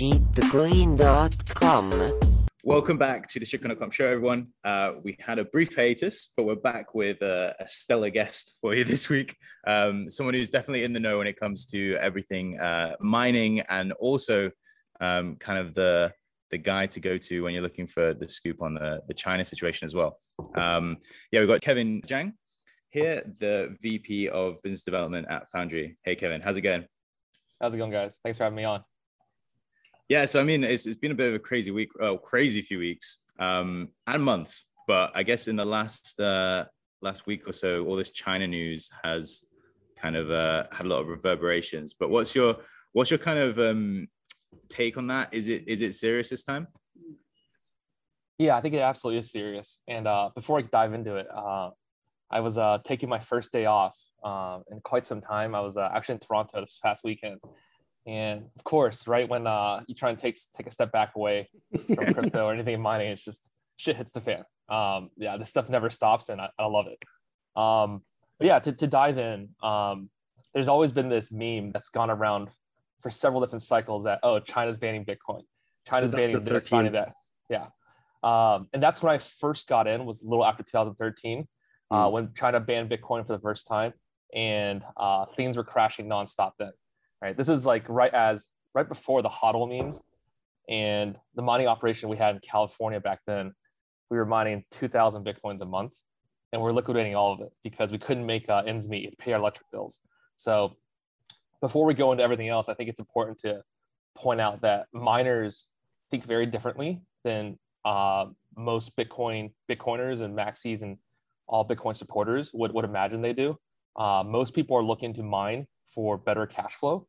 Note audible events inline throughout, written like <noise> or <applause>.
Shitcoin.com. Welcome back to the Shitcoin.com show, everyone. Uh, we had a brief hiatus, but we're back with a, a stellar guest for you <laughs> this week. Um, someone who's definitely in the know when it comes to everything uh, mining and also um, kind of the the guy to go to when you're looking for the scoop on the, the China situation as well. Um, yeah, we've got Kevin Zhang here, the VP of Business Development at Foundry. Hey, Kevin, how's it going? How's it going, guys? Thanks for having me on. Yeah, so I mean, it's, it's been a bit of a crazy week, oh, crazy few weeks um, and months. But I guess in the last uh, last week or so, all this China news has kind of uh, had a lot of reverberations. But what's your what's your kind of um, take on that? Is it is it serious this time? Yeah, I think it absolutely is serious. And uh, before I dive into it, uh, I was uh, taking my first day off uh, in quite some time. I was uh, actually in Toronto this past weekend, and of course, right when uh, you try and take take a step back away from <laughs> crypto or anything in mining, it's just shit hits the fan. Um, yeah, this stuff never stops, and I, I love it. Um, but yeah, to, to dive in, um, there's always been this meme that's gone around for several different cycles that oh, China's banning Bitcoin, China's banning this, banning that. Yeah, um, and that's when I first got in was a little after 2013, mm. Uh, hmm. when China banned Bitcoin for the first time, and uh, things were crashing nonstop then right? This is like right as right before the HODL memes and the mining operation we had in California back then. We were mining 2,000 bitcoins a month, and we're liquidating all of it because we couldn't make uh, ends meet, pay our electric bills. So, before we go into everything else, I think it's important to point out that miners think very differently than uh, most Bitcoin Bitcoiners and maxis and all Bitcoin supporters would, would imagine they do. Uh, most people are looking to mine for better cash flow,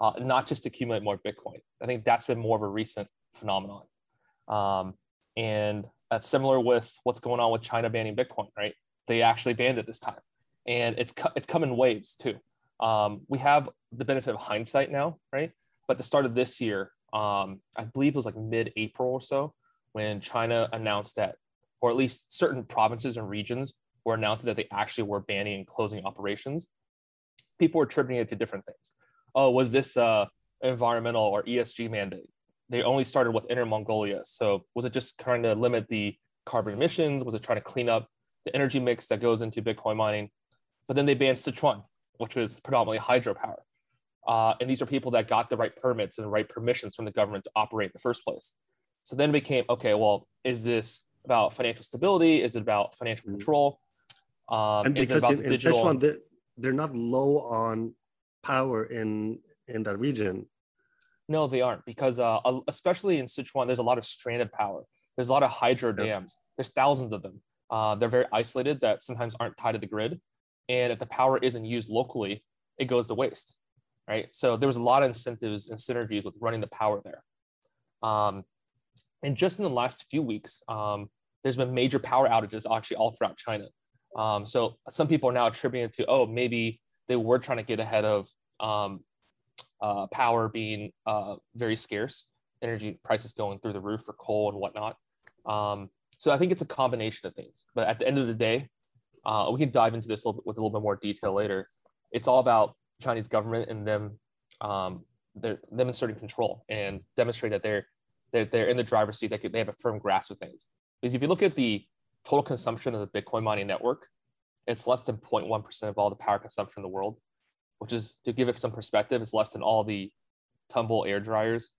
uh, not just accumulate more Bitcoin. I think that's been more of a recent phenomenon. Um, and that's similar with what's going on with China banning Bitcoin, right? They actually banned it this time. And it's, it's come in waves too. Um, we have the benefit of hindsight now, right? But the start of this year, um, I believe it was like mid April or so, when China announced that, or at least certain provinces and regions were announcing that they actually were banning and closing operations people were attributing it to different things. Oh, was this uh, environmental or ESG mandate? They only started with Inner Mongolia. So was it just trying to limit the carbon emissions? Was it trying to clean up the energy mix that goes into Bitcoin mining? But then they banned Sichuan, which was predominantly hydropower. Uh, and these are people that got the right permits and the right permissions from the government to operate in the first place. So then it became okay, well, is this about financial stability? Is it about financial mm-hmm. control? Um, and because in, in Sichuan, the, they're not low on power in in that region. No, they aren't because uh, especially in Sichuan, there's a lot of stranded power. There's a lot of hydro dams. There's thousands of them. Uh, they're very isolated that sometimes aren't tied to the grid, and if the power isn't used locally, it goes to waste, right? So there was a lot of incentives and synergies with running the power there. Um, and just in the last few weeks, um, there's been major power outages actually all throughout China. Um, so some people are now attributing it to, oh, maybe they were trying to get ahead of um, uh, power being uh, very scarce, energy prices going through the roof for coal and whatnot. Um, so I think it's a combination of things. But at the end of the day, uh, we can dive into this a with a little bit more detail later. It's all about Chinese government and them, um, they're demonstrating control and demonstrate that they're they're, they're in the driver's seat. They, they have a firm grasp of things. Because if you look at the total consumption of the Bitcoin mining network, it's less than 0.1% of all the power consumption in the world, which is to give it some perspective, it's less than all the tumble air dryers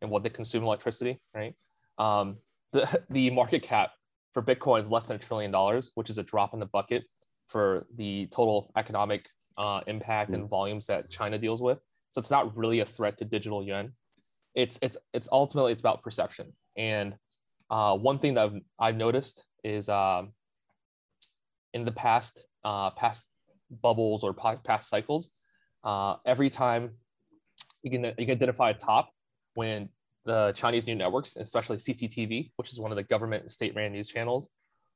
and what they consume electricity, right? Um, <laughs> the, the market cap for Bitcoin is less than a trillion dollars, which is a drop in the bucket for the total economic uh, impact and mm. volumes that China deals with. So it's not really a threat to digital yuan. It's it's it's ultimately it's about perception. And uh, one thing that I've, I've noticed is um, in the past uh, past bubbles or past cycles, uh, every time you can you can identify a top when the Chinese news networks, especially CCTV, which is one of the government and state ran news channels,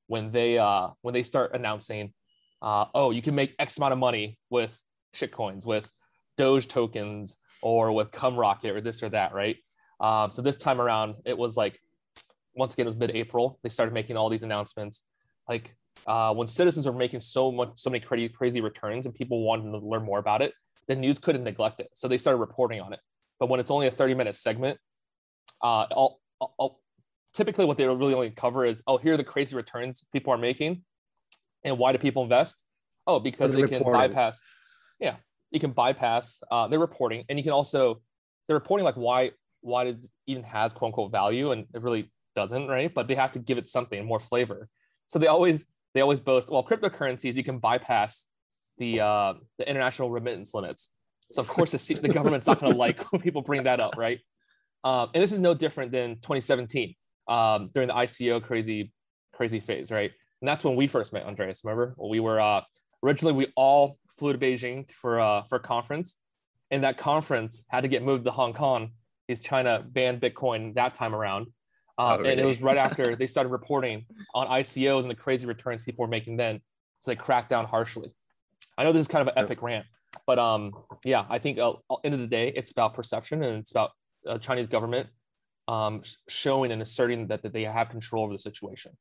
when they uh, when they start announcing, uh, oh, you can make X amount of money with shitcoins, with Doge tokens, or with Cum Rocket, or this or that, right? Um, so this time around, it was like once again, it was mid-April. They started making all these announcements. Like uh, when citizens were making so much, so many crazy, crazy returns, and people wanted to learn more about it, the news couldn't neglect it, so they started reporting on it. But when it's only a 30 minute segment, uh, all, all, typically what they really only cover is, oh, here are the crazy returns people are making, and why do people invest? Oh, because they reporting. can bypass. Yeah, you can bypass. Uh, they're reporting, and you can also they're reporting like why why it even has quote unquote value, and it really doesn't, right? But they have to give it something more flavor. So they always they always boast, well, cryptocurrencies you can bypass the uh, the international remittance limits. So of course the, the government's not going <laughs> to like when people bring that up, right? Um, and this is no different than 2017 um, during the ICO crazy crazy phase, right? And that's when we first met Andreas. Remember, well, we were uh, originally we all flew to Beijing for uh, for a conference, and that conference had to get moved to Hong Kong because China banned Bitcoin that time around. Uh, oh, really? And it was right after <laughs> they started reporting on ICOs and the crazy returns people were making then. So they cracked down harshly. I know this is kind of an epic rant, but um, yeah, I think uh, end of the day, it's about perception and it's about uh, Chinese government um, showing and asserting that, that they have control over the situation.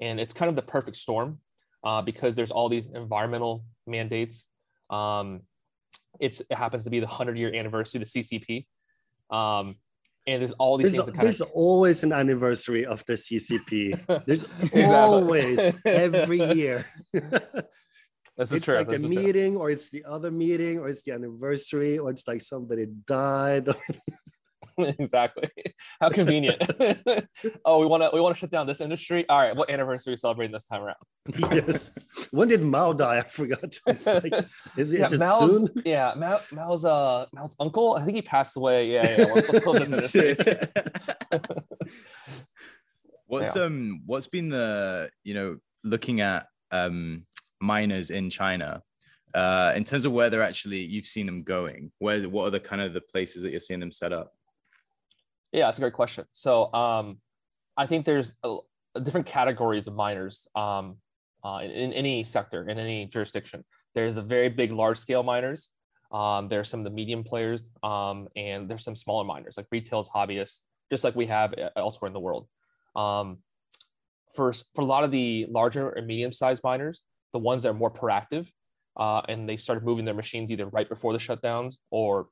And it's kind of the perfect storm uh, because there's all these environmental mandates. Um, it's, it happens to be the 100 year anniversary of the CCP. Um, and there's all these there's, things. there's of... always an anniversary of the CCP. <laughs> There's always every <laughs> year. That's <laughs> it's like That's a meeting, or it's the other meeting, or it's the anniversary, or it's like somebody died. <laughs> exactly. How convenient. <laughs> oh, we want to we want to shut down this industry. All right, what anniversary are we celebrating this time around? <laughs> yes. When did Mao die? I forgot. Like, is, yeah, is it Mao's, soon? Yeah, Mao, Mao's uh Mao's uncle. I think he passed away. Yeah, yeah. Let's, let's what's yeah. um what's been the you know looking at um miners in China? Uh, in terms of where they're actually, you've seen them going. Where, what are the kind of the places that you're seeing them set up? Yeah, that's a great question. So um, I think there's a, a different categories of miners um, uh, in, in, any sector, in any jurisdiction. There's a very big, large scale miners. Um, there's some of the medium players, um, and there's some smaller miners like retails, hobbyists, just like we have elsewhere in the world. Um, for, for a lot of the larger and medium sized miners, the ones that are more proactive, uh, and they started moving their machines either right before the shutdowns or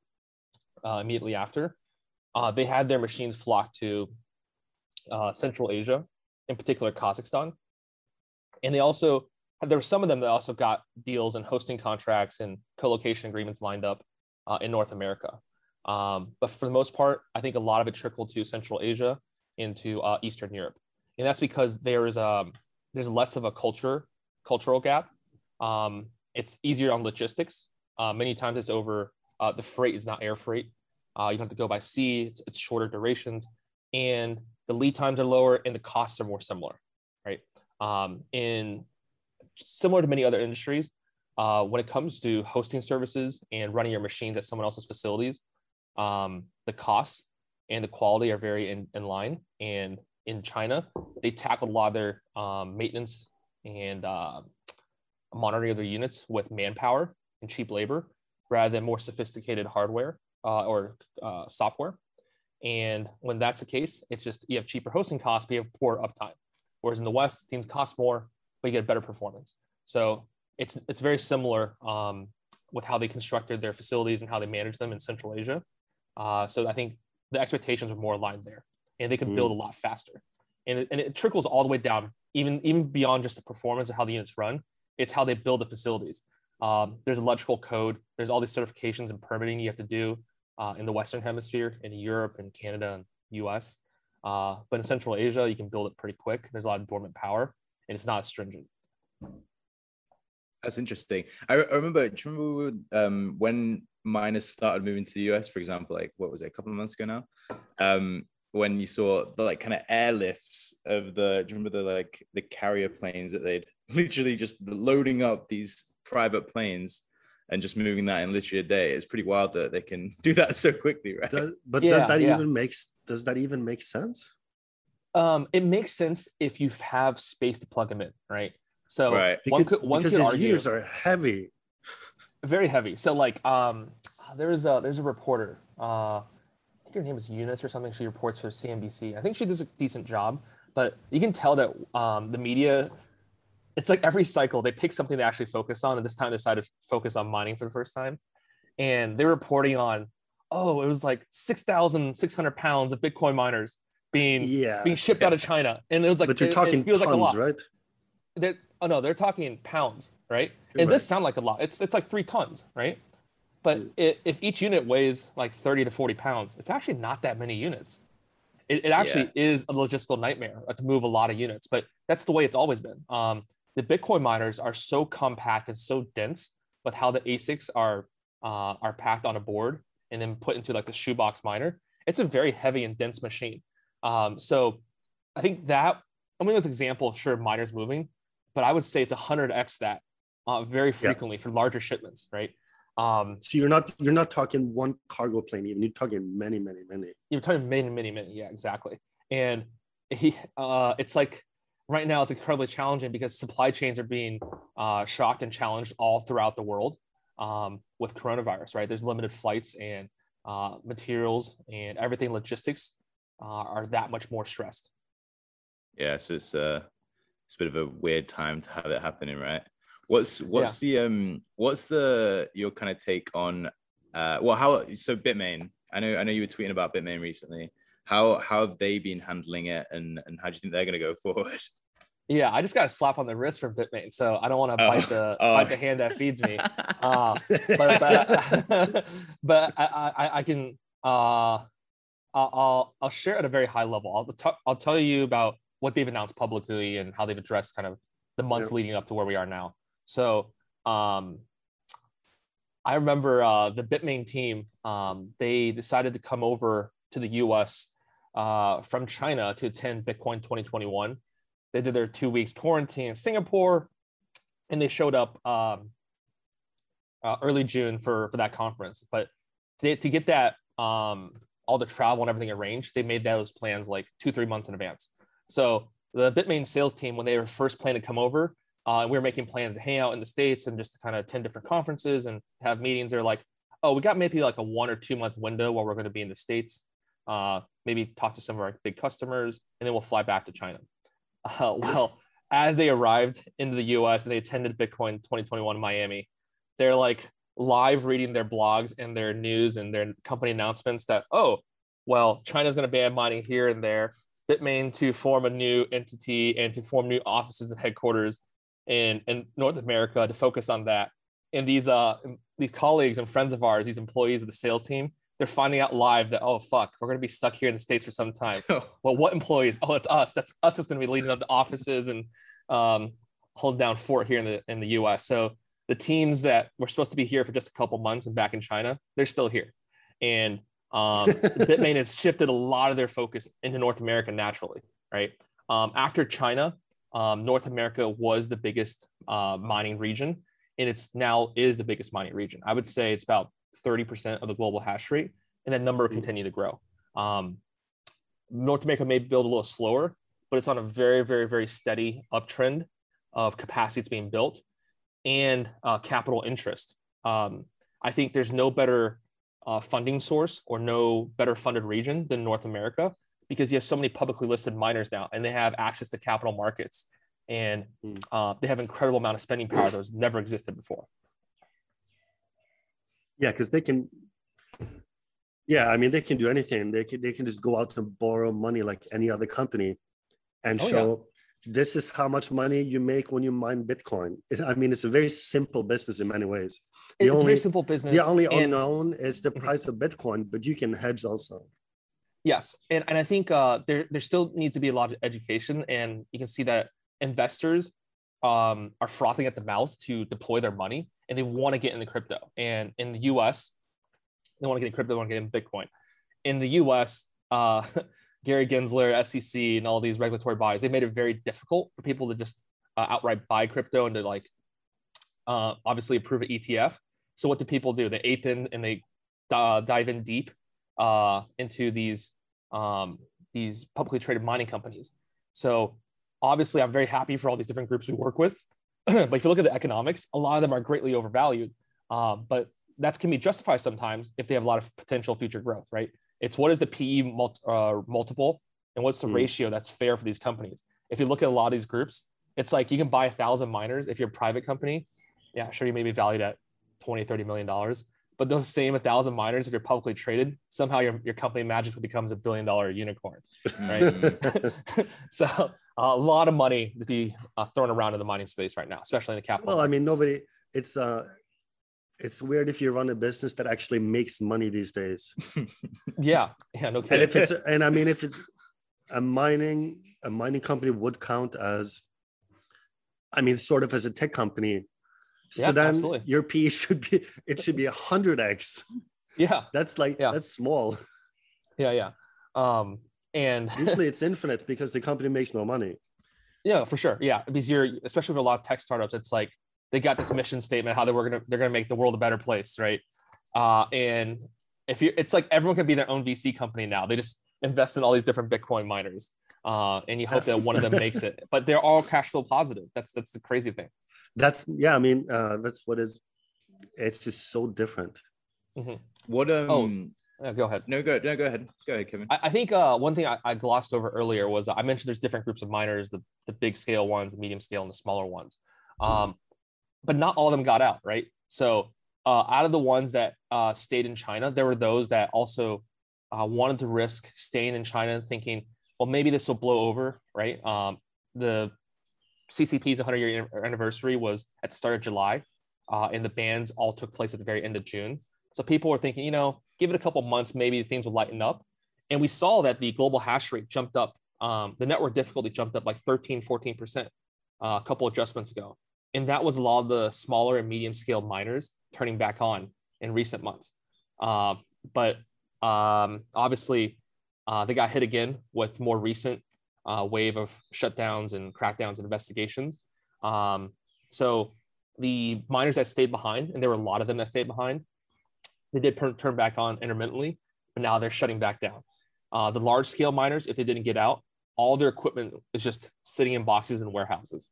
uh, immediately after uh, they had their machines flock to uh, Central Asia, in particular Kazakhstan. And they also, there were some of them that also got deals and hosting contracts and co-location agreements lined up uh, in North America. Um, but for the most part, I think a lot of it trickled to Central Asia into uh, Eastern Europe. And that's because there is a, um, there's less of a culture, cultural gap. Um, it's easier on logistics. Uh, many times it's over, uh, the freight is not air freight. Uh, you don't have to go by sea. It's, it's, shorter durations, and the lead times are lower, and the costs are more similar, right? Um, in similar to many other industries, uh, when it comes to hosting services and running your machines at someone else's facilities, um, the costs and the quality are very in, in line. And in China, they tackled a lot of their um, maintenance and uh, monitoring of their units with manpower and cheap labor rather than more sophisticated hardware uh, or uh, software. And when that's the case, it's just you have cheaper hosting costs, but you have poor uptime. Whereas in the West, things cost more, but you get better performance. So it's it's very similar um, with how they constructed their facilities and how they manage them in Central Asia. Uh, so I think the expectations are more aligned there, and they can mm. build a lot faster. And it, and it trickles all the way down, even even beyond just the performance of how the units run. It's how they build the facilities. Um, there's electrical code. There's all these certifications and permitting you have to do uh, in the Western Hemisphere, in Europe and Canada and US. Uh, but in Central Asia, you can build it pretty quick. There's a lot of dormant power, and it's not stringent. That's interesting. I, I remember, remember um, when miners started moving to the US, for example, like what was it, a couple of months ago now? Um, when you saw the like kind of airlifts of the, do you remember the like the carrier planes that they'd <laughs> literally just loading up these private planes and just moving that in literally a day. It's pretty wild that they can <laughs> do that so quickly, right? Does, but yeah, does that yeah. even make does that even make sense? Um, it makes sense if you have space to plug them in, right? So right. one could one because could his argue, ears are heavy, very heavy. So like um, there's a there's a reporter. Uh, I think her name is Eunice or something. She reports for CNBC. I think she does a decent job, but you can tell that um, the media it's like every cycle they pick something to actually focus on, and this time they decided to focus on mining for the first time. and they're reporting on, oh, it was like six thousand six hundred pounds of Bitcoin miners being yeah. being shipped out of China, and it was like but you're it, talking it feels tons, like a lot. right? They're, oh no, they're talking pounds, right? It right. does sound like a lot. It's it's like three tons, right? But mm. it, if each unit weighs like 30 to 40 pounds, it's actually not that many units. It, it actually yeah. is a logistical nightmare to move a lot of units, but that's the way it's always been. Um, the Bitcoin miners are so compact and so dense with how the ASICs are uh, are packed on a board and then put into like the shoebox miner. It's a very heavy and dense machine. Um, so I think that I mean, this example, sure, miners moving, but I would say it's 100x that uh, very frequently yeah. for larger shipments, right? Um, so you're not you're not talking one cargo plane even you're talking many many many. You're talking many many many yeah exactly. And he uh, it's like right now it's incredibly challenging because supply chains are being uh, shocked and challenged all throughout the world um, with coronavirus. Right, there's limited flights and uh, materials and everything logistics uh, are that much more stressed. Yeah, so it's uh, it's a bit of a weird time to have it happening, right? What's what's yeah. the um what's the your kind of take on uh well how so Bitmain? I know I know you were tweeting about Bitmain recently. How how have they been handling it and and how do you think they're gonna go forward? Yeah, I just got a slap on the wrist from Bitmain, so I don't want to oh. bite the oh. bite the hand that feeds me. <laughs> Uh, but but, <laughs> but I, I, I can uh I'll I'll share at a very high level. I'll t- I'll tell you about what they've announced publicly and how they've addressed kind of the months yeah. leading up to where we are now. So um, I remember uh, the Bitmain team, um, they decided to come over to the US uh, from China to attend Bitcoin 2021. They did their two weeks quarantine in Singapore and they showed up um, uh, early June for, for that conference. But to, to get that, um, all the travel and everything arranged, they made those plans like two, three months in advance. So the Bitmain sales team, when they were first planning to come over, uh, we were making plans to hang out in the states and just to kind of attend different conferences and have meetings. They're like, oh, we got maybe like a one or two month window where we're going to be in the states. Uh, maybe talk to some of our big customers, and then we'll fly back to China. <laughs> Uh, well, as they arrived into the U.S. and they attended Bitcoin 2021 in Miami, they're like live reading their blogs and their news and their company announcements that oh, well, China's going to ban mining here and there. Bitmain to form a new entity and to form new offices and headquarters in, in North America to focus on that. And these uh these colleagues and friends of ours, these employees of the sales team, they're finding out live that oh fuck, we're gonna be stuck here in the states for some time. <laughs> well, what employees? Oh, it's us. That's us that's gonna be leading up the offices and um, hold down fort here in the in the U.S. So the teams that were supposed to be here for just a couple months and back in China, they're still here, and um, Bitmain has shifted a lot of their focus into North America naturally, right? Um, after China, um, North America was the biggest uh, mining region, and it's now is the biggest mining region. I would say it's about 30% of the global hash rate, and that number will continue to grow. Um, North America may build a little slower, but it's on a very, very, very steady uptrend of capacity that's being built and uh, capital interest. Um, I think there's no better uh, funding source or no better funded region than North America because you have so many publicly listed miners now and they have access to capital markets and hmm. uh, they have incredible amount of spending power that was never existed before yeah because they can yeah i mean they can do anything. They can they can just go out and borrow money like any other company and oh, show yeah. this is how much money you make when you mine bitcoin. I mean it's a very simple business in many ways. The it's only, very simple business the only and, unknown is the mm-hmm. price of bitcoin but you can hedge also. Yes, and and I think uh, there there still needs to be a lot of education, and you can see that investors um, are frothing at the mouth to deploy their money, and they want to get into crypto. And in the U.S., they want to get in crypto, they want to get in Bitcoin. In the U.S., uh, <laughs> Gary Gensler, SEC, and all these regulatory bodies, they made it very difficult for people to just uh, outright buy crypto and to like uh, obviously approve an ETF. So what do people do? They ape in and they uh, dive in deep uh, into these um, these publicly traded mining companies. So obviously, I'm very happy for all these different groups we work with. <clears throat> but if you look at the economics, a lot of them are greatly overvalued. Um, but that can be justified sometimes if they have a lot of potential future growth, right? It's what is the PE mul- uh, multiple and what's the mm. ratio that's fair for these companies. If you look at a lot of these groups, it's like you can buy a thousand miners if you're a private company. Yeah, sure, you may be valued at 20, 30 million dollars. but those same 1000 miners if you're publicly traded somehow your, your company magically becomes a billion dollar unicorn right <laughs> <laughs> so a lot of money to be uh, thrown around in the mining space right now especially in the capital well markets. i mean nobody it's uh it's weird if you run a business that actually makes money these days <laughs> yeah yeah no kidding. and if it's and i mean if <laughs> it's a mining a mining company would count as i mean sort of as a tech company so yeah, then absolutely. your P <laughs> should be it should be a hundred X. Yeah. That's like yeah. that's small. Yeah, yeah. Um and <laughs> usually it's infinite because the company makes no money. Yeah, for sure. Yeah. Because you're especially with a lot of tech startups, it's like they got this mission statement how they were gonna they're gonna make the world a better place, right? Uh and if you it's like everyone can be their own VC company now. They just invest in all these different Bitcoin miners. Uh, and you hope that one of them <laughs> makes it. But they're all cash flow positive. That's that's the crazy thing that's yeah i mean uh that's what is it's just so different mm-hmm. what um oh go ahead. No go no go ahead. Go ahead kevin. I, I think uh one thing I, I, glossed over earlier was i mentioned there's different groups of miners the, the big scale ones the medium scale and the smaller ones. Um but not all of them got out right? So uh, out of the ones that uh, stayed in china there were those that also uh, wanted to risk staying in china thinking well maybe this will blow over right? Um, the CCP's 100 year anniversary was at the start of July, uh, and the bans all took place at the very end of June. So people were thinking, you know, give it a couple months, maybe things will lighten up. And we saw that the global hash rate jumped up, um, the network difficulty jumped up like 13, 14% uh, a couple adjustments ago. And that was a lot of the smaller and medium scale miners turning back on in recent months. Uh, but um, obviously, uh, they got hit again with more recent uh, wave of shutdowns and crackdowns and investigations. Um, so the miners that stayed behind, and there were a lot of them that stayed behind, they did turn, turn back on intermittently, but now they're shutting back down. Uh, the large scale miners, if they didn't get out, all their equipment is just sitting in boxes and warehouses.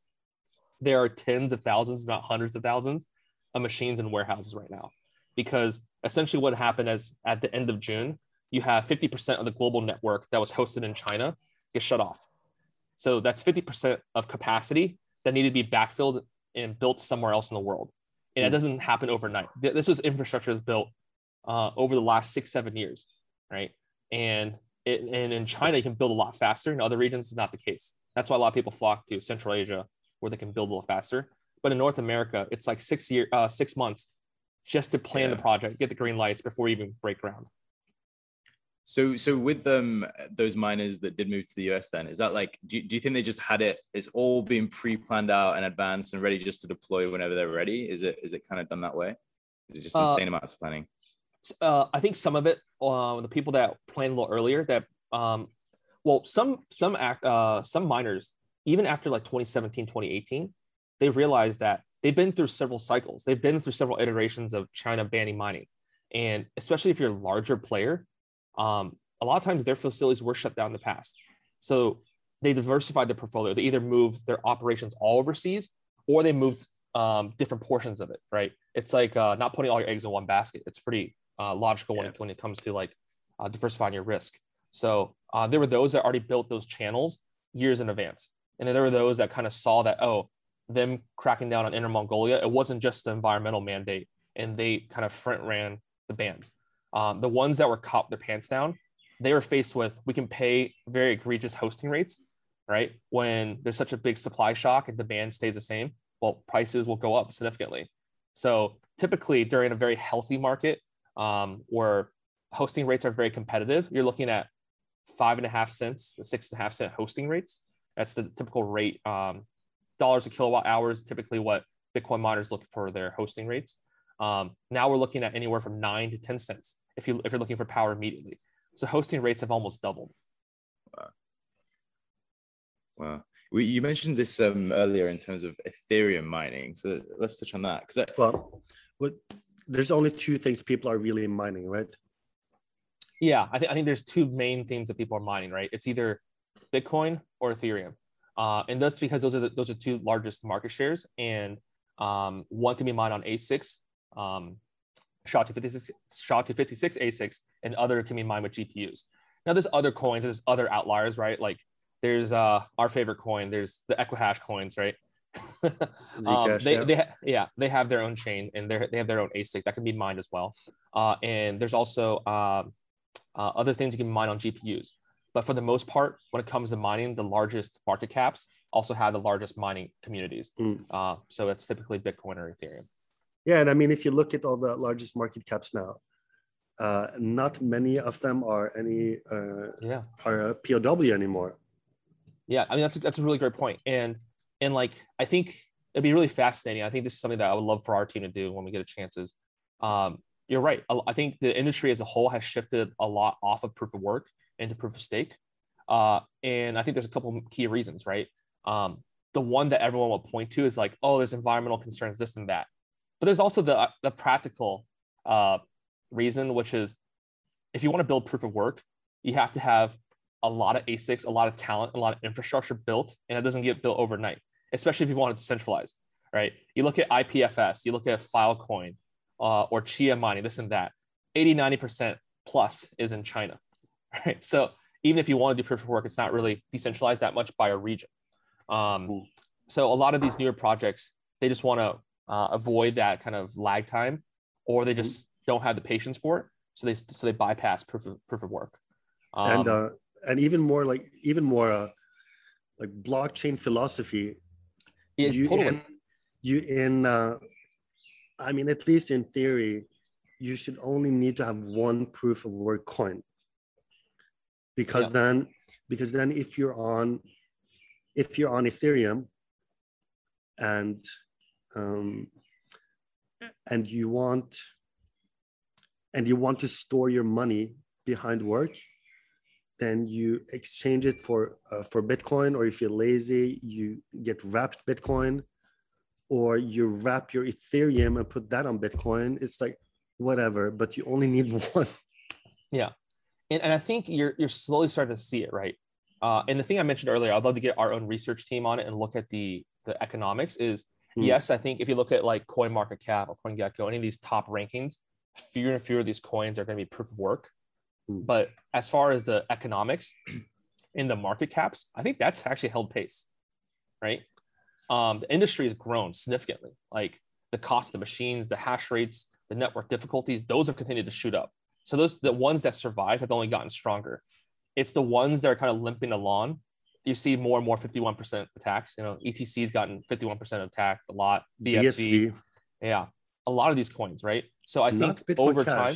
There are tens of thousands, not hundreds of thousands, of machines in warehouses right now, because essentially what happened is at the end of June, you have 50% of the global network that was hosted in China get shut off. So that's 50% of capacity that needed to be backfilled and built somewhere else in the world. And it hmm. doesn't happen overnight. This was infrastructure that's built uh, over the last six, seven years, right? And it, and in China, you can build a lot faster. In other regions, it's not the case. That's why a lot of people flock to Central Asia, where they can build a little faster. But in North America, it's like six year, uh, six months just to plan yeah. the project, get the green lights before you even break ground. So, so with them, those miners that did move to the US, then is that like, do you, do you think they just had it? It's all been pre-planned out in advance and ready just to deploy whenever they're ready. Is it is it kind of done that way? Is it just insane uh, amounts of planning? Uh, I think some of it, uh, the people that planned a little earlier, that um, well, some some act uh, some miners even after like 2017, 2018, they realized that they've been through several cycles. They've been through several iterations of China banning mining, and especially if you're a larger player um, a lot of times their facilities were shut down in the past. So they diversified their portfolio. They either moved their operations all overseas or they moved um, different portions of it, right? It's like uh, not putting all your eggs in one basket. It's pretty uh, logical yeah. when, it, when it comes to like uh, diversifying your risk. So uh, there were those that already built those channels years in advance. And then there were those that kind of saw that, oh, them cracking down on Inner Mongolia, it wasn't just the environmental mandate. And they kind of front ran the bans. Um, the ones that were caught their pants down, they were faced with we can pay very egregious hosting rates, right? When there's such a big supply shock and demand stays the same, well, prices will go up significantly. So typically during a very healthy market um, where hosting rates are very competitive, you're looking at five and a half cents, six and a half cent hosting rates. That's the typical rate. Um, dollars a kilowatt hours, typically what Bitcoin miners look for their hosting rates. Um, now we're looking at anywhere from nine to 10 cents if you if you're looking for power immediately. So hosting rates have almost doubled. Wow. Wow. We, you mentioned this um, earlier in terms of Ethereum mining. So let's touch on that. Because well, what, there's only two things people are really mining, right? Yeah, I think I think there's two main things that people are mining, right? It's either Bitcoin or Ethereum, uh, and that's because those are the, those are two largest market shares, and um, one can be mined on ASICs, um, SHA-256, SHA-256 ASICs, and other can be mined with GPUs. Now there's other coins, there's other outliers, right? Like there's uh, our favorite coin, there's the Equihash coins, right? Um, they, yeah. They, ha- yeah, they have their own chain and they they have their own ASIC that can be mined as well. Uh, and there's also um, uh, other things you can mine on GPUs. But for the most part, when it comes to mining, the largest market caps also have the largest mining communities. Mm. Uh, so it's typically Bitcoin or Ethereum. Yeah, and I mean, if you look at all the largest market caps now, uh, not many of them are any uh, yeah are a POW anymore. Yeah, I mean that's a, that's a really great point, and and like I think it'd be really fascinating. I think this is something that I would love for our team to do when we get a chance. Is um, you're right. I think the industry as a whole has shifted a lot off of proof of work into proof of stake, uh, and I think there's a couple key reasons. Right, um, the one that everyone will point to is like, oh, there's environmental concerns, this and that, but there's also the the practical uh, reason, which is if you want to build proof of work, you have to have a lot of ASICs, a lot of talent, a lot of infrastructure built, and it doesn't get built overnight, especially if you want it decentralized, right? You look at IPFS, you look at Filecoin uh, or Chia mining, this and that, 80, 90% plus is in China, <laughs> right? So even if you want to do proof of work, it's not really decentralized that much by a region. Um, so a lot of these newer projects, they just want to uh, avoid that kind of lag time, or they just don't have the patience for it, so they so they bypass proof of proof of work. Um, and uh, and even more like even more uh, like blockchain philosophy. You totally. In, you in uh, I mean, at least in theory, you should only need to have one proof of work coin. Because yeah. then, because then, if you're on, if you're on Ethereum, and um, and you want and you want to store your money behind work, then you exchange it for uh, for Bitcoin, or if you're lazy, you get wrapped Bitcoin, or you wrap your Ethereum and put that on Bitcoin. It's like whatever, but you only need <laughs> one. Yeah, and, and I think you're you're slowly starting to see it, right? Uh, and the thing I mentioned earlier, I'd love to get our own research team on it and look at the the economics. Is hmm. yes, I think if you look at like Coin Market Cap or CoinGecko, any of these top rankings, fewer and fewer of these coins are going to be proof of work. Mm. But as far as the economics <clears throat> in the market caps, I think that's actually held pace, right? Um, the industry has grown significantly. Like the cost of the machines, the hash rates, the network difficulties, those have continued to shoot up. So those the ones that survive have only gotten stronger. It's the ones that are kind of limping along. You see more and more 51% attacks. You know, ETC's gotten 51% attacked a lot. BSV, BSV. Yeah. A lot of these coins, right? So I think over Cash. time,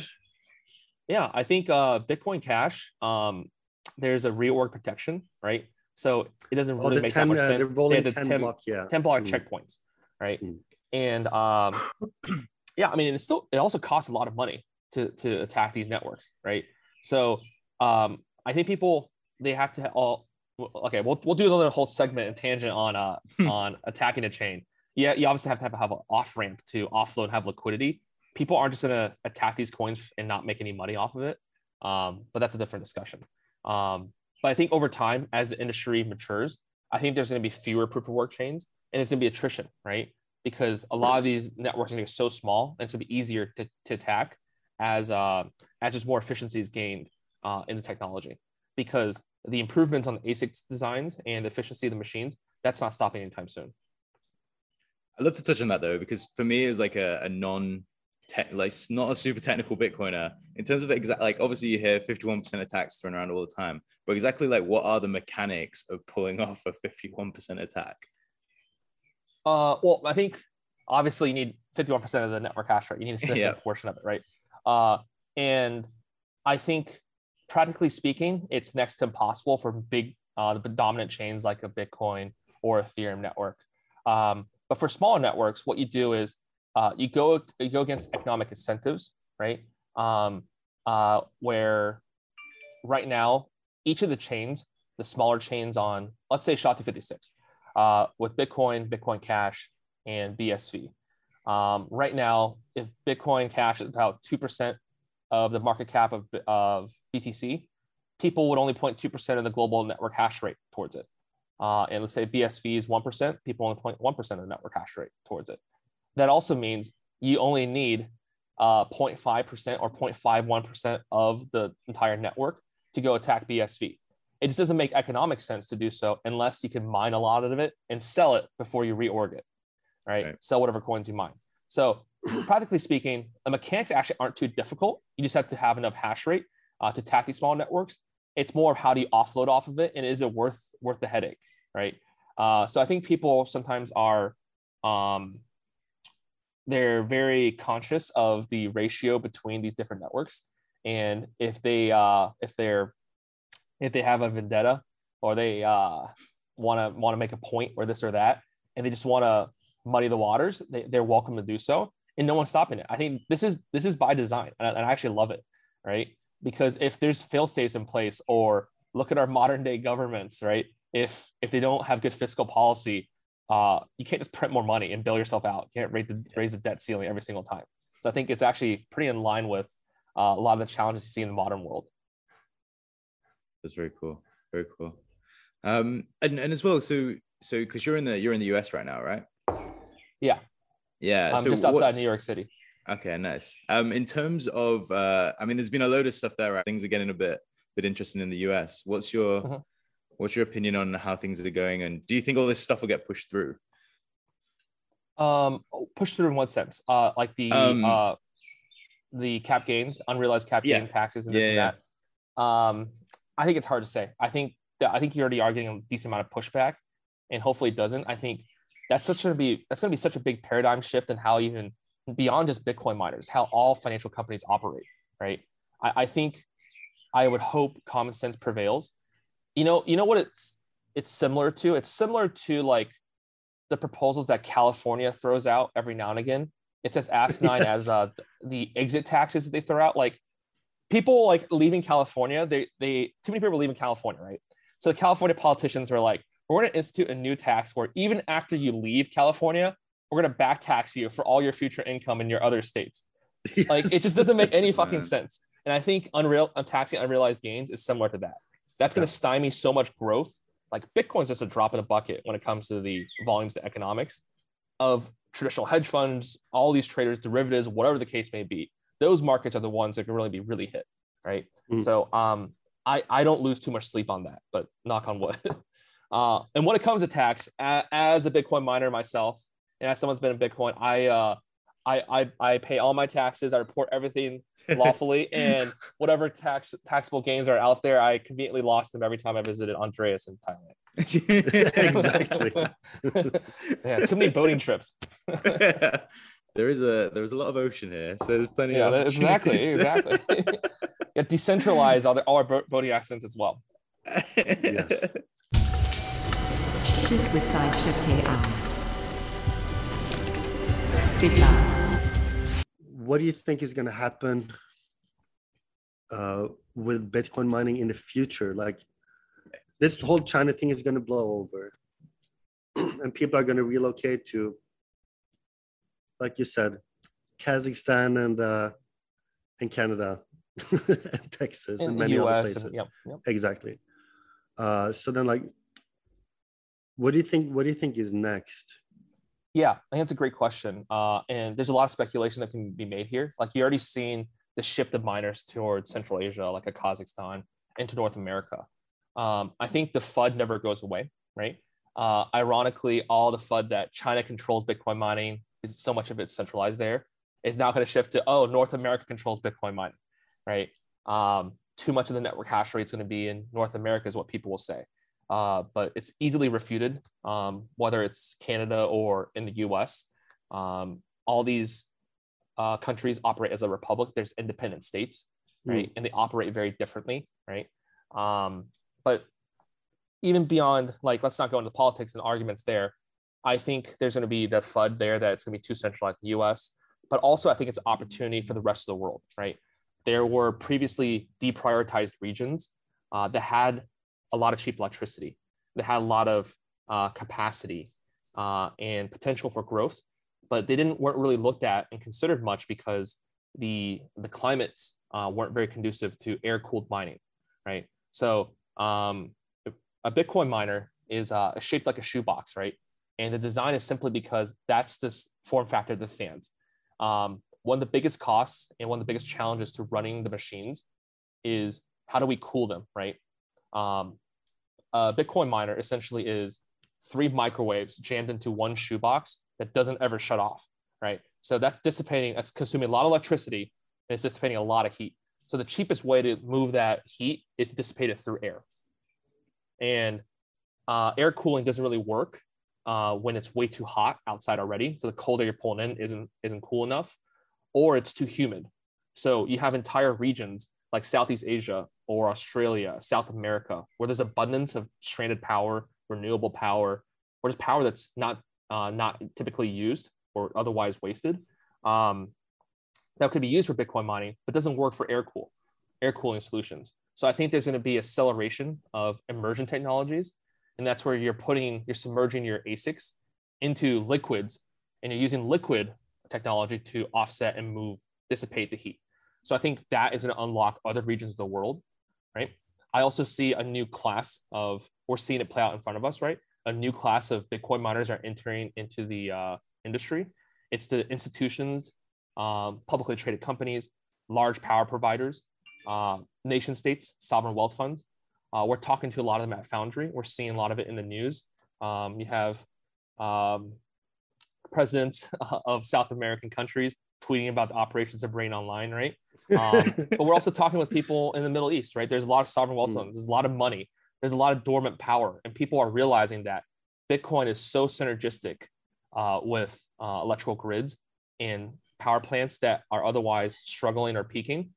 yeah, I think uh, Bitcoin Cash, um, there's a reorg protection, right? So it doesn't oh, really make 10, that much uh, sense. They're rolling the 10, 10 block, yeah. 10 block mm. checkpoints, right? Mm. And um, <clears throat> yeah, I mean, it still it also costs a lot of money to to attack these networks, right? So um, I think people they have to all okay. We'll we'll do another whole segment and tangent on uh on attacking a chain. Yeah, you obviously have to have, have an off ramp to offload have liquidity people aren't just going to attack these coins and not make any money off of it. Um, but that's a different discussion. Um, but I think over time, as the industry matures, I think there's going to be fewer proof of work chains and there's going to be attrition, right? Because a lot of these networks are going to be so small and it's to be easier to, to attack as uh, as just more efficiency is gained uh, in the technology. Because the improvements on the ASIC designs and efficiency of the machines, that's not stopping anytime soon. I'd love to touch on that though, because for me, it's like a, a non te- like not a super technical Bitcoiner in terms of exact like obviously you hear 51% attacks thrown around all the time, but exactly like what are the mechanics of pulling <laughs> off a 51% attack? Uh, well, I think obviously you need 51% of the network hash rate. You need a <laughs> significant yeah. portion of it, right? Uh, and I think practically speaking, it's next to impossible for big, uh, the dominant chains like a Bitcoin or Ethereum network. Um, but for smaller networks, what you do is uh, you go you go against economic incentives, right? Um, uh, where right now each of the chains, the smaller chains on let's say SHA-256, uh, with Bitcoin, Bitcoin Cash, and BSV. Um, right now, if Bitcoin Cash is about two percent of the market cap of, of BTC, people would only point two percent of the global network hash rate towards it. Uh, and let's say BSV is one percent, people only point point point one percent of the network hash rate towards it that also means you only need uh, 0.5% or 0.51% of the entire network to go attack BSV. it just doesn't make economic sense to do so unless you can mine a lot of it and sell it before you reorg it, right? right. Sell whatever coins you mine. So practically speaking, the mechanics actually aren't too difficult. You just have to have enough hash rate uh, to attack these small networks. It's more of how do you offload off of it, and is it worth worth the headache, right? Uh, so I think people sometimes are um, they're very conscious of the ratio between these different networks, and if they uh, if they're if they have a vendetta or they uh, want to want to make a point or this or that, and they just want to muddy the waters, they, they're welcome to do so and no one's stopping it. I think this is this is by design, and I, and I actually love it, right? Because if there's fail safes in place, or look at our modern day governments, right? If if they don't have good fiscal policy, uh, you can't just print more money and bail yourself out. You can't raise the, raise the debt ceiling every single time. So I think it's actually pretty in line with uh, a lot of the challenges you see in the modern world. That's very cool. Very cool. Um, and, and as well, so so because you're in the you're in the US right now, right? Yeah. Yeah, I'm so just outside New York City. Okay, nice. Um, in terms of, uh, I mean, there's been a load of stuff there. Right? Things are getting a bit, bit interesting in the US. What's your, mm-hmm. What's your opinion on how things are going, and do you think all this stuff will get pushed through? Um, pushed through in what sense? Uh, like the um, uh, the cap gains, unrealized cap yeah. gain taxes, and this yeah, and yeah. that. Um, I think it's hard to say. I think that I think you're already arguing a decent amount of pushback, and hopefully it doesn't. I think that's such going to be that's going to be such a big paradigm shift in how even beyond just Bitcoin miners, how all financial companies operate, right? I, I think I would hope common sense prevails. You know, you know what it's it's similar to? It's similar to like the proposals that California throws out every now and again. It's <laughs> as asinine yes. as uh, the exit taxes that they throw out. Like people like leaving California, they they too many people leaving California, right? So the California politicians were like, we're going to institute a new tax where even after you leave California, we're going to back tax you for all your future income in your other states. Yes. Like it just doesn't make <laughs> any fucking sense. And I think unreal uh, taxing unrealized gains is similar to that. That's going to stymie so much growth. Like Bitcoin's just a drop in the bucket when it comes to the volumes the economics of traditional hedge funds, all these traders, derivatives, whatever the case may be. Those markets are the ones that can really be really hit, right? Mm. So um, I I don't lose too much sleep on that, but knock on wood. <laughs> Uh, and when it comes to tax, as a Bitcoin miner myself, and as someone's been in Bitcoin, I, uh, I, I, I pay all my taxes. I report everything <laughs> lawfully, and whatever tax taxable gains are out there, I conveniently lost them every time I visited Andreas in Thailand. <laughs> <laughs> exactly. yeah, too many boating trips. there is a there is a lot of ocean here, so there's plenty. Yeah, of exactly, exactly. yeah, decentralize all, the, all our boating accents as well. yes. Shift with side shift Good luck. What do you think is going to happen uh, with Bitcoin mining in the future? Like this whole China thing is going to blow over, <clears throat> and people are going to relocate to, like you said, Kazakhstan and uh, and Canada, <laughs> and Texas, and, and many US other places. And, yep, yep. Exactly. Uh, so then, like, what do you think? What do you think is next? Yeah, I think that's a great question. Uh, and there's a lot of speculation that can be made here. Like you already seen the shift of miners towards Central Asia, like a Kazakhstan, into North America. Um, I think the FUD never goes away, right? Uh, ironically, all the FUD that China controls Bitcoin mining is so much of it centralized there is now going to shift to oh North America controls Bitcoin mining, right? Um, too much of the network hash rate is going to be in North America is what people will say uh, but it's easily refuted, um, whether it's Canada or in the US. Um, all these uh, countries operate as a republic. There's independent states, hmm. right? Mm. And they operate very differently, right? Um, but even beyond, like, let's not go into politics and arguments there. I think there's going to be the FUD there that it's going to be too centralized in the US. But also, I think it's an opportunity for the rest of the world, right? There were previously deprioritized regions uh, that had a lot of cheap electricity. They had a lot of uh, capacity uh, and potential for growth, but they didn't weren't really looked at and considered much because the the climates uh, weren't very conducive to air cooled mining, right? So um, a Bitcoin miner is uh, shaped like a shoebox, right? And the design is simply because that's this form factor of the fans. Um, one of the biggest costs and one of the biggest challenges to running the machines is how do we cool them, right? Um, a Bitcoin miner essentially is three microwaves jammed into one shoebox that doesn't ever shut off, right? So that's dissipating, that's consuming a lot of electricity and it's dissipating a lot of heat. So the cheapest way to move that heat is to dissipate it through air. And uh, air cooling doesn't really work uh, when it's way too hot outside already. So the cold air you're pulling in isn't isn't cool enough, or it's too humid. So you have entire regions like Southeast Asia or Australia, South America, where there's abundance of stranded power, renewable power, or just power that's not uh, not typically used or otherwise wasted. Um, that could be used for Bitcoin mining, but doesn't work for air cool, air cooling solutions. So I think there's going to be acceleration of immersion technologies, and that's where you're putting, you're submerging your ASICs into liquids, and you're using liquid technology to offset and move, dissipate the heat. So I think that is going to unlock other regions of the world, right? I also see a new class of, we're seeing it play out in front of us, right? A new class of Bitcoin miners are entering into the uh, industry. It's the institutions, um, publicly traded companies, large power providers, uh, nation states, sovereign wealth funds. Uh, we're talking to a lot of them at Foundry. We're seeing a lot of it in the news. Um, you have um, presidents <laughs> of South American countries tweeting about the operations of Brain Online, right? Um, <laughs> but we're also talking with people in the Middle East, right? There's a lot of sovereign wealth hmm. funds. There's a lot of money. There's a lot of dormant power, and people are realizing that Bitcoin is so synergistic uh, with uh, electrical grids and power plants that are otherwise struggling or peaking.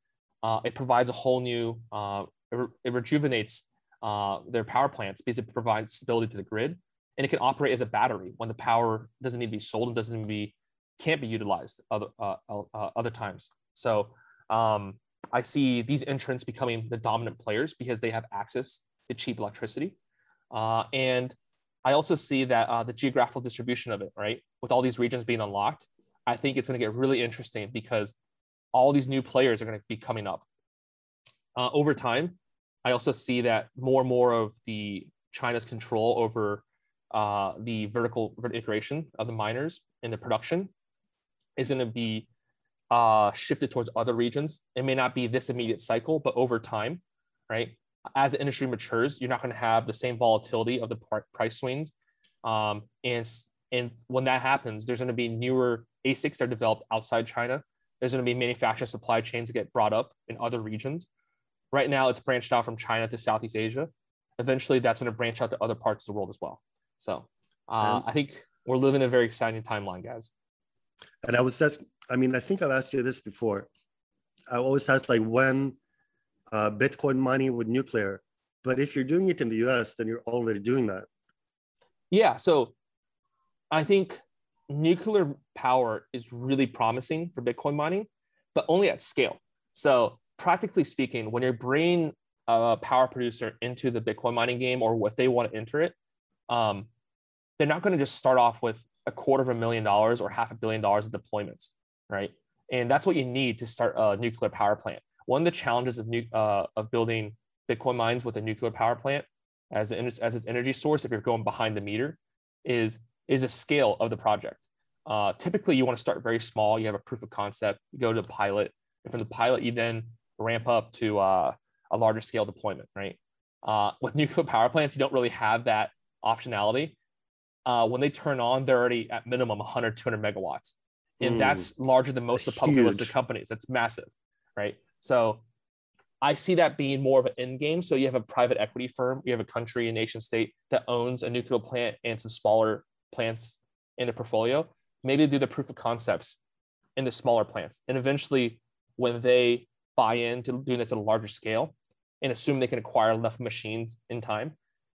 Uh, it provides a whole new, uh, it, re- it, rejuvenates uh, their power plants because it provides stability to the grid and it can operate as a battery when the power doesn't need to be sold and doesn't be can't be utilized other uh, other times. So um, I see these entrants becoming the dominant players because they have access to cheap electricity. Uh, and I also see that uh, the geographical distribution of it, right, with all these regions being unlocked, I think it's going to get really interesting because all these new players are going to be coming up. Uh, over time, I also see that more and more of the China's control over uh, the vertical integration of the miners and the production is going to be uh, shifted towards other regions. It may not be this immediate cycle, but over time, right? As the industry matures, you're not going to have the same volatility of the price swings. Um, and, and when that happens, there's going to be newer ASICs that are developed outside China. There's going to be manufacturing supply chains that get brought up in other regions. Right now, it's branched out from China to Southeast Asia. Eventually, that's going to branch out to other parts of the world as well. So uh, I think we're living a very exciting timeline, guys. And I was just, I mean, I think I've asked you this before. I always ask like when uh, Bitcoin mining with nuclear, but if you're doing it in the US, then you're already doing that. Yeah. So I think nuclear power is really promising for Bitcoin mining, but only at scale. So practically speaking, when you're bringing a power producer into the Bitcoin mining game, or what they want to enter it, um, they're not going to just start off with a quarter of a million dollars or half a billion dollars of deployments, right? And that's what you need to start a nuclear power plant. One of the challenges of new, uh, of building Bitcoin mines with a nuclear power plant as an, as its energy source, if you're going behind the meter, is is a scale of the project. Uh, typically, you want to start very small. You have a proof of concept. You go to the pilot, and from the pilot, you then ramp up to uh, a larger scale deployment. Right? Uh, with <laughs> nuclear power plants, you don't really have that optionality uh, when they turn on, they're already at minimum 100, 200 megawatts. And mm. that's larger than most of the publicly listed companies. That's massive, right? So I see that being more of an end game. So you have a private equity firm, you have a country, a nation state that owns a nuclear plant and some smaller plants in the portfolio. Maybe do the proof of concepts in the smaller plants. And eventually, when they buy into doing this at a larger scale and assume they can acquire enough machines in time,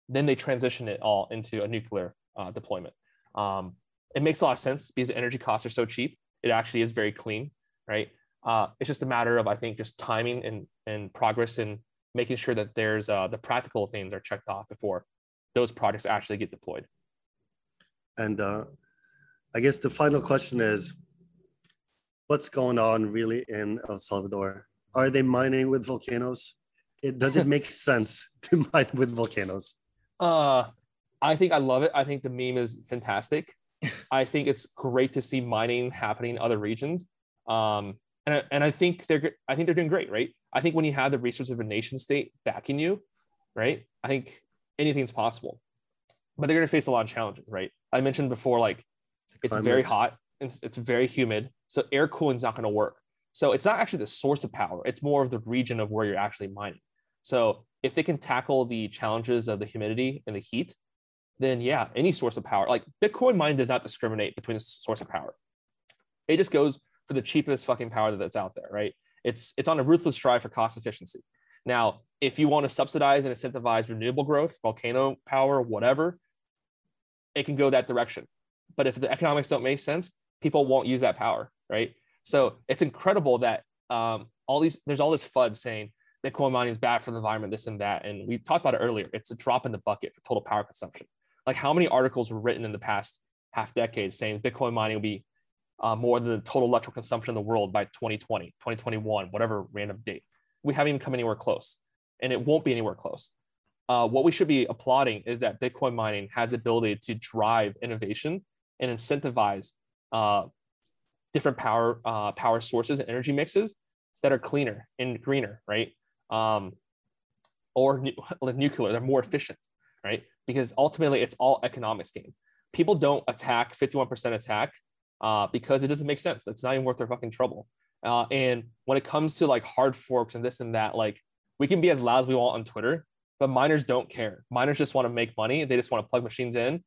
then they transition it all into a nuclear uh, deployment. Um, it makes a lot of sense because the energy costs are so cheap. It actually is very clean, right? Uh, it's just a matter of I think just timing and and progress and making sure that there's uh, the practical things are checked off before those projects actually get deployed. And uh, I guess the final question is, what's going on really in El Salvador? Are they mining with volcanoes? It does it <laughs> make sense to mine with volcanoes? Uh, I think I love it. I think the meme is fantastic. <laughs> I think it's great to see mining happening in other regions. Um, and, I, and I think they're I think they're doing great, right? I think when you have the resources of a nation state backing you, right? I think anything's possible. But they're going to face a lot of challenges, right? I mentioned before, like it's Climate. very hot, it's, it's very humid, so air cooling is not going to work. So it's not actually the source of power; it's more of the region of where you're actually mining. So if they can tackle the challenges of the humidity and the heat, then yeah, any source of power, like Bitcoin mining does not discriminate between the source of power. It just goes for the cheapest fucking power that's out there, right? It's it's on a ruthless drive for cost efficiency. Now, if you want to subsidize and incentivize renewable growth, volcano power, whatever, it can go that direction. But if the economics don't make sense, people won't use that power, right? So it's incredible that um, all these there's all this FUD saying Bitcoin mining is bad for the environment, this and that. And we talked about it earlier. It's a drop in the bucket for total power consumption. Like how many articles were written in the past half decade saying Bitcoin mining will be uh, more than the total electrical consumption in the world by 2020, 2021, whatever random date. We haven't even come anywhere close, and it won't be anywhere close. Uh, what we should be applauding is that Bitcoin mining has the ability to drive innovation and incentivize uh, different power uh, power sources and energy mixes that are cleaner and greener, right? Um, or nu- like <laughs> nuclear, they're more efficient, right? Because ultimately, it's all economics game. People don't attack 51% attack uh, because it doesn't make sense. That's not even worth their fucking trouble. Uh, and when it comes to like hard forks and this and that, like we can be as loud as we want on Twitter, but miners don't care. Miners just want to make money. They just want to plug machines in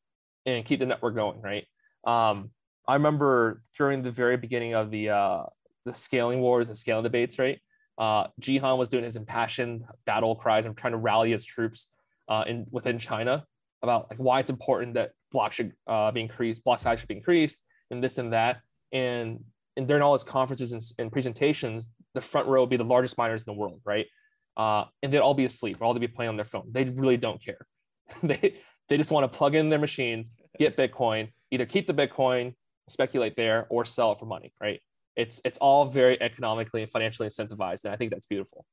and keep the network going, right? Um, I remember during the very beginning of the uh, the scaling wars and scaling debates, right? Uh, Jihan was doing his impassioned battle cries and trying to rally his troops uh, in within China about like why it's important that blocks should uh, be increased, block size should be increased, and this and that. And and during all his conferences and, and presentations, the front row would be the largest miners in the world, right? Uh, and they'd all be asleep, or all they'd be playing on their phone. They really don't care. <laughs> they they just want to plug in their machines, get Bitcoin, either keep the Bitcoin, speculate there, or sell it for money, right? It's it's all very economically and financially incentivized, and I think that's beautiful.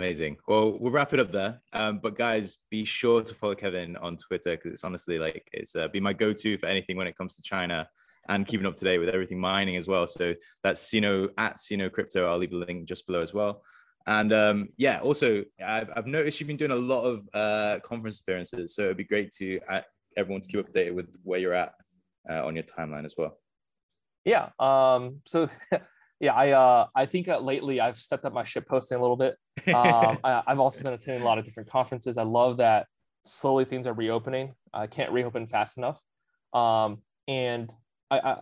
Amazing. Well, we'll wrap it up there. Um, but guys, be sure to follow Kevin on Twitter because it's honestly like it's uh, be my go-to for anything when it comes to China and keeping up to date with everything mining as well. So that's Sino at Sino Crypto. I'll leave the link just below as well. And um, yeah, also I've, I've, noticed you've been doing a lot of uh, conference appearances, so it'd be great to uh, everyone to keep updated with where you're at uh, on your timeline as well. Yeah. Um, so <laughs> yeah, I uh, I think uh, lately I've stepped up my shit posting a little bit. Um, <laughs> I, have also been attending a lot of different conferences. I love that slowly things are reopening. I can't reopen fast enough. Um, and I, I,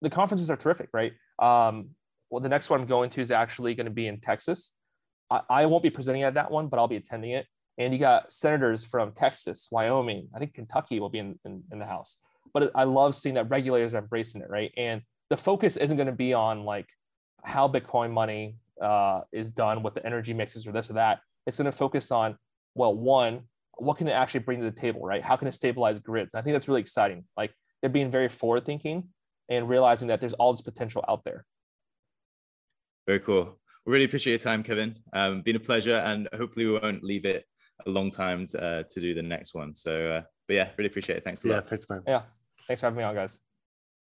the conferences are terrific, right? Um, well, the next one I'm going to is actually going to be in Texas. I, I won't be presenting at that one, but I'll be attending it. And you got senators from Texas, Wyoming, I think Kentucky will be in, in, in the house. But I love seeing that regulators are embracing it, right? And the focus isn't going to be on like how Bitcoin money uh, is done with the energy mixes or this or that. It's going to focus on, well, one, what can it actually bring to the table, right? How can it stabilize grids? And I think that's really exciting. Like they're being very forward thinking and realizing that there's all this potential out there. Very cool. We really appreciate your time, Kevin. Um, been a pleasure, and hopefully we won't leave it a long time to, uh, to do the next one. So, uh, but yeah, really appreciate it. Thanks a yeah, lot. Thanks, man. Yeah, thanks for having me on, guys.